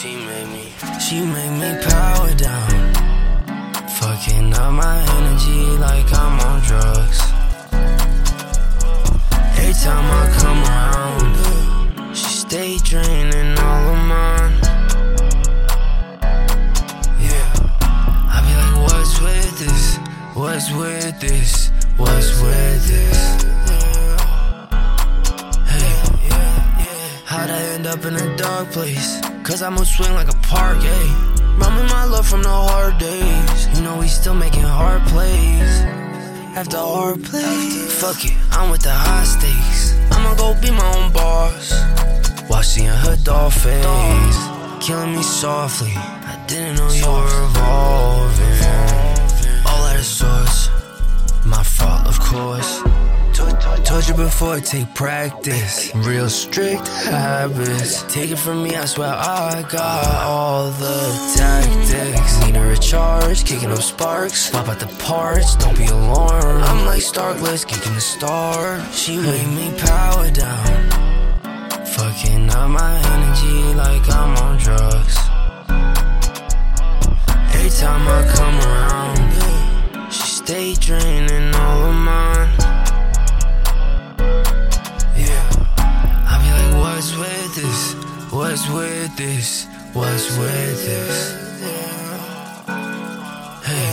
She made me, she made me power down. Fucking up my energy like I'm on drugs. Every time I come around, she stay draining all of mine. Yeah, I be like, what's with this? What's with this? What's with this? How'd I end up in a dark place? Cause I move swing like a park, ayy. Remember my love from the hard days. You know we still making hard plays. After hard plays, fuck it, I'm with the high stakes. I'ma go be my own boss. While seeing her doll face, killing me softly. I didn't know you were you before, take practice. Real strict habits. Take it from me, I swear I got all the tactics. Need a recharge, kicking up sparks. Pop out the parts, don't be alarmed. I'm like Starkless, kicking the star. She made me power down. Fucking up my energy like I'm on drugs. Every time I come around, she stay draining this? What's with this? What's with this? Hey,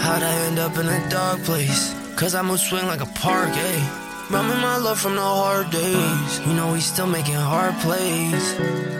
how'd I end up in a dark place? Cause I move swing like a park, ayy. Remember my love from the hard days. You know we still making hard plays.